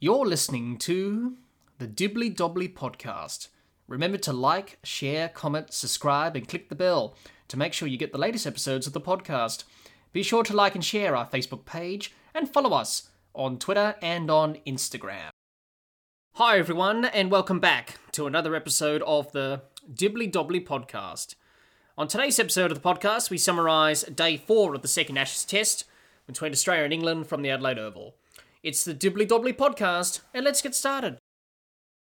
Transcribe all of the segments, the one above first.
You're listening to the Dibbly Dobbly podcast. Remember to like, share, comment, subscribe, and click the bell to make sure you get the latest episodes of the podcast. Be sure to like and share our Facebook page and follow us on Twitter and on Instagram. Hi, everyone, and welcome back to another episode of the Dibbly Dobbly podcast. On today's episode of the podcast, we summarise day four of the second Ashes Test between Australia and England from the Adelaide Oval. It's the Dibbly Dobbly podcast, and let's get started.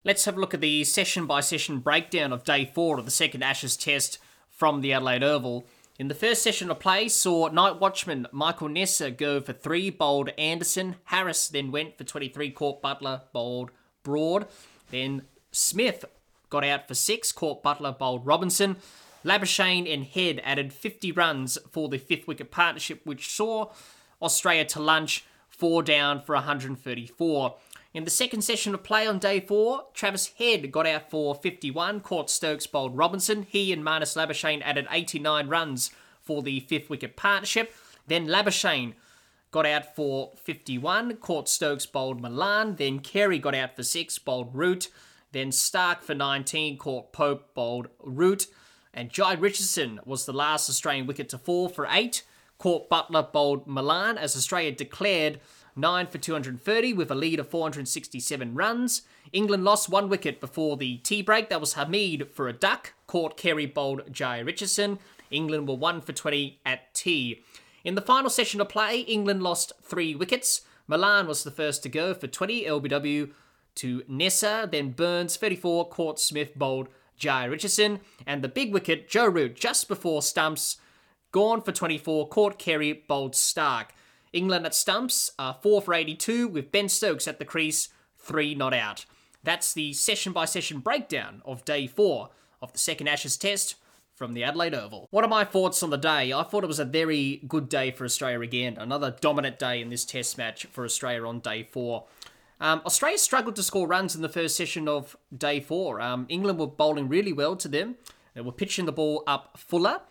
Let's have a look at the session by session breakdown of day four of the second Ashes Test from the Adelaide Oval. In the first session of play, saw night watchman Michael Neser go for three, bowled Anderson. Harris then went for 23, caught Buttler, bowled Broad. Then Smith got out for six, caught Buttler, bowled Robinson. Labuschagne and Head added 50 runs for the fifth wicket partnership, which saw Australia to lunch four down for 134. In the second session of play on day four, Travis Head got out for 51, caught Stokes bowled Robinson. He and Marnus Labuschagne added 89 runs for the fifth wicket partnership. Then Labuschagne got out for 51, caught Stokes bowled Malan. Then Carey got out for 6, bowled Root. Then Starc for 19, caught Pope bowled Root. And Jhye Richardson was the last Australian wicket to fall for 8, caught Buttler bowled Malan as Australia declared 9 for 230 with a lead of 467 runs. England lost one wicket before the tea break. That was Hamid for a duck. Caught Carey bowled Jhye Richardson. England were 1 for 20 at tea. In the final session of play, England lost three wickets. Malan was the first to go for 20 LBW to Neser, then Burns 34, caught Smith bowled Jhye Richardson, and the big wicket, Joe Root, just before stumps, gone for 24, caught Carey, bowled Starc. England at stumps are 4 for 82 with Ben Stokes at the crease, 3 not out. That's the session by session breakdown of day 4 of the second Ashes Test from the Adelaide Oval. What are my thoughts on the day? I thought it was a very good day for Australia again. Another dominant day in this Test match for Australia on day 4. Um, Australia struggled to score runs in the first session of day 4. Um, England were bowling really well to them. They were pitching the ball up fuller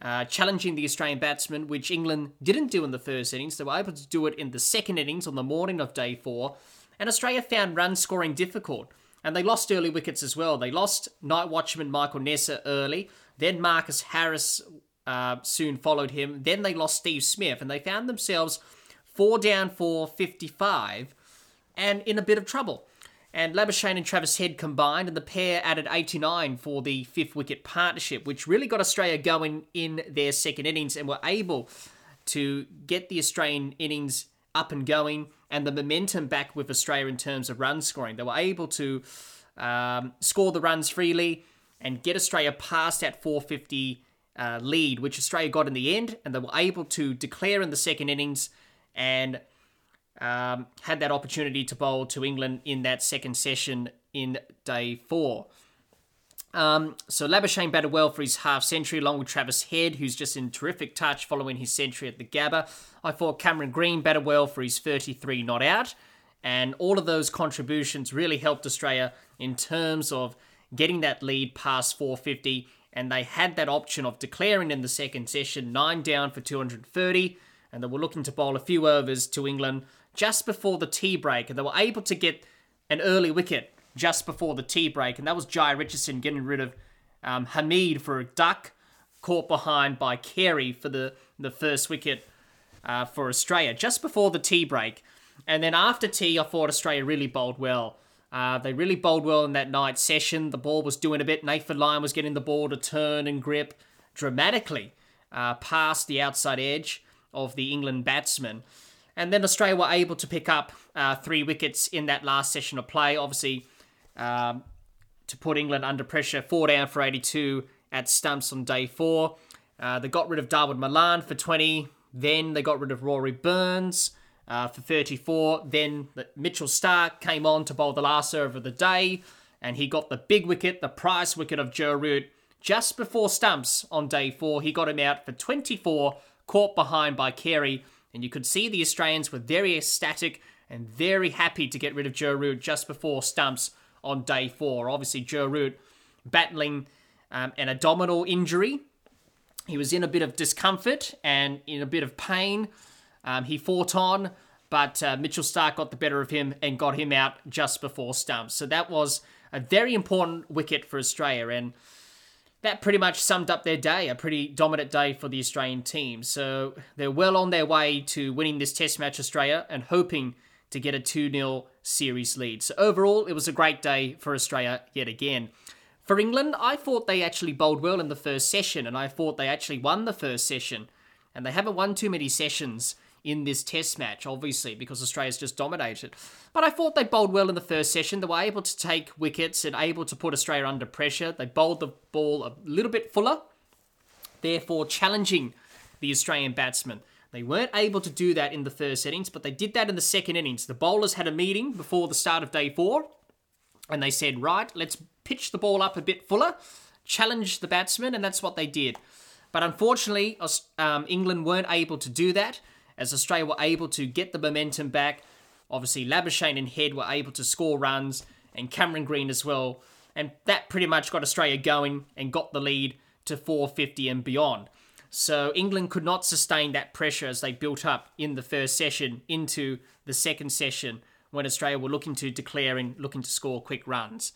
uh, challenging the Australian batsmen, which England didn't do in the first innings. They were able to do it in the second innings on the morning of day four, and Australia found run scoring difficult. And they lost early wickets as well. They lost night watchman Michael Neser early, then Marcus Harris uh, soon followed him. Then they lost Steve Smith, and they found themselves four down for 55 and in a bit of trouble and Labuschagne and Travis Head combined, and the pair added 89 for the fifth wicket partnership, which really got Australia going in their second innings and were able to get the Australian innings up and going and the momentum back with Australia in terms of run scoring. They were able to um, score the runs freely and get Australia past that 450 uh, lead, which Australia got in the end, and they were able to declare in the second innings and um, had that opportunity to bowl to England in that second session in day four. Um, so Labuschagne batted well for his half century, along with Travis Head, who's just in terrific touch following his century at the Gabba. I thought Cameron Green batted well for his 33 not out, and all of those contributions really helped Australia in terms of getting that lead past 450. And they had that option of declaring in the second session nine down for 230, and they were looking to bowl a few overs to England just before the tea break, and they were able to get an early wicket just before the tea break, and that was Jhye Richardson getting rid of um, Hamid for a duck, caught behind by Carey for the, the first wicket uh, for Australia, just before the tea break. And then after tea, I thought Australia really bowled well. Uh, they really bowled well in that night session. The ball was doing a bit. Nathan Lyon was getting the ball to turn and grip dramatically uh, past the outside edge of the England batsman. And then Australia were able to pick up uh, three wickets in that last session of play. Obviously, um, to put England under pressure, four down for 82 at stumps on day four. Uh, they got rid of Dawid Malan for 20. Then they got rid of Rory Burns uh, for 34. Then Mitchell Starc came on to bowl the last over of the day, and he got the big wicket, the prize wicket of Joe Root, just before stumps on day four. He got him out for 24, caught behind by Carey and you could see the Australians were very ecstatic and very happy to get rid of Joe Root just before stumps on day four. Obviously, Joe Root battling um, an abdominal injury. He was in a bit of discomfort and in a bit of pain. Um, he fought on, but uh, Mitchell Starc got the better of him and got him out just before stumps. So that was a very important wicket for Australia, and that pretty much summed up their day, a pretty dominant day for the Australian team. So they're well on their way to winning this Test match, Australia, and hoping to get a 2 0 series lead. So overall, it was a great day for Australia yet again. For England, I thought they actually bowled well in the first session, and I thought they actually won the first session. And they haven't won too many sessions in this test match, obviously, because Australia's just dominated. But I thought they bowled well in the first session. They were able to take wickets and able to put Australia under pressure. They bowled the ball a little bit fuller, therefore challenging the Australian batsmen. They weren't able to do that in the first innings, but they did that in the second innings. The bowlers had a meeting before the start of day four, and they said, right, let's pitch the ball up a bit fuller, challenge the batsmen, and that's what they did. But unfortunately, um, England weren't able to do that as Australia were able to get the momentum back. Obviously, Labuschagne and Head were able to score runs, and Cameron Green as well. And that pretty much got Australia going and got the lead to 450 and beyond. So England could not sustain that pressure as they built up in the first session into the second session when Australia were looking to declare and looking to score quick runs.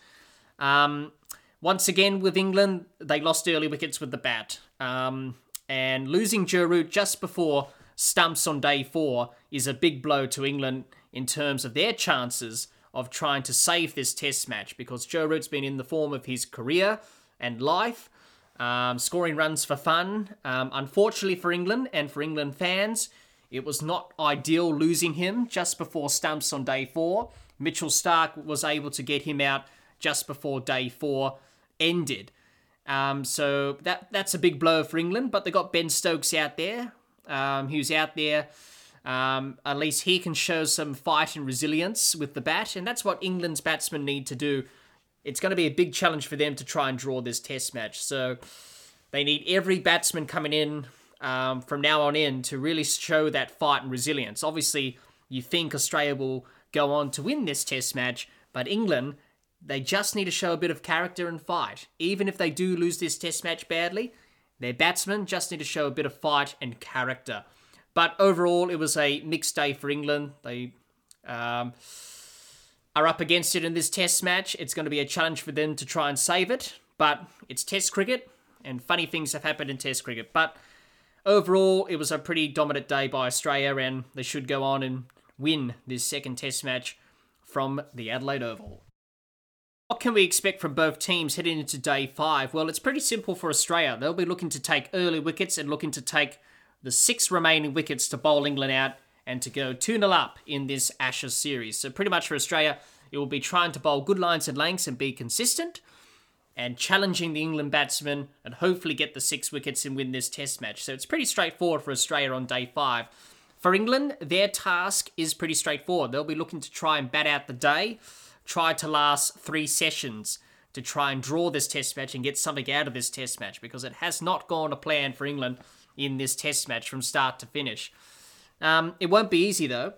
Um, once again, with England, they lost early wickets with the bat. Um, and losing Root just before stumps on day four is a big blow to England in terms of their chances of trying to save this test match because Joe Root's been in the form of his career and life, um, scoring runs for fun. Um, unfortunately for England and for England fans, it was not ideal losing him just before stumps on day four. Mitchell Starc was able to get him out just before day four ended. Um, so that that's a big blow for England, but they got Ben Stokes out there, um, who's out there. Um, at least he can show some fight and resilience with the bat, and that's what England's batsmen need to do. It's going to be a big challenge for them to try and draw this Test match. So they need every batsman coming in um, from now on in to really show that fight and resilience. Obviously, you think Australia will go on to win this Test match, but England they just need to show a bit of character and fight. Even if they do lose this Test match badly, their batsmen just need to show a bit of fight and character. But overall, it was a mixed day for England. They um, are up against it in this Test match. It's going to be a challenge for them to try and save it. But it's Test cricket, and funny things have happened in Test cricket. But overall, it was a pretty dominant day by Australia, and they should go on and win this second Test match from the Adelaide Oval. Can we expect from both teams heading into day five? Well, it's pretty simple for Australia. They'll be looking to take early wickets and looking to take the six remaining wickets to bowl England out and to go 2 0 up in this Ashes series. So, pretty much for Australia, it will be trying to bowl good lines and lengths and be consistent and challenging the England batsmen and hopefully get the six wickets and win this test match. So, it's pretty straightforward for Australia on day five. For England, their task is pretty straightforward. They'll be looking to try and bat out the day tried to last three sessions to try and draw this test match and get something out of this test match because it has not gone to plan for England in this test match from start to finish. Um, it won't be easy though.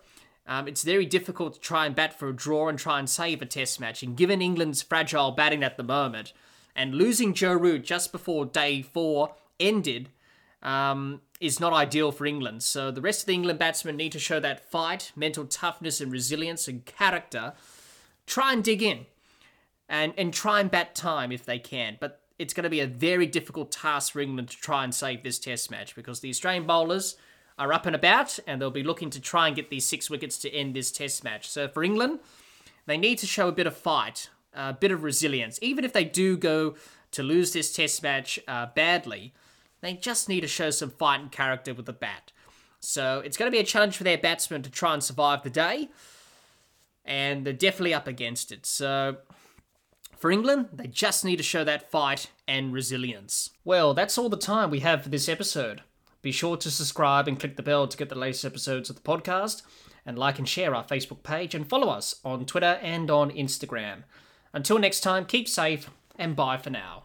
Um, it's very difficult to try and bat for a draw and try and save a test match. And given England's fragile batting at the moment and losing Joe Root just before day four ended um, is not ideal for England. So the rest of the England batsmen need to show that fight, mental toughness, and resilience and character try and dig in and, and try and bat time if they can. But it's going to be a very difficult task for England to try and save this test match because the Australian bowlers are up and about and they'll be looking to try and get these six wickets to end this test match. So for England, they need to show a bit of fight, a bit of resilience. Even if they do go to lose this test match uh, badly, they just need to show some fight and character with the bat. So it's going to be a challenge for their batsmen to try and survive the day and they're definitely up against it. So for England, they just need to show that fight and resilience. Well, that's all the time we have for this episode. Be sure to subscribe and click the bell to get the latest episodes of the podcast, and like and share our Facebook page, and follow us on Twitter and on Instagram. Until next time, keep safe, and bye for now.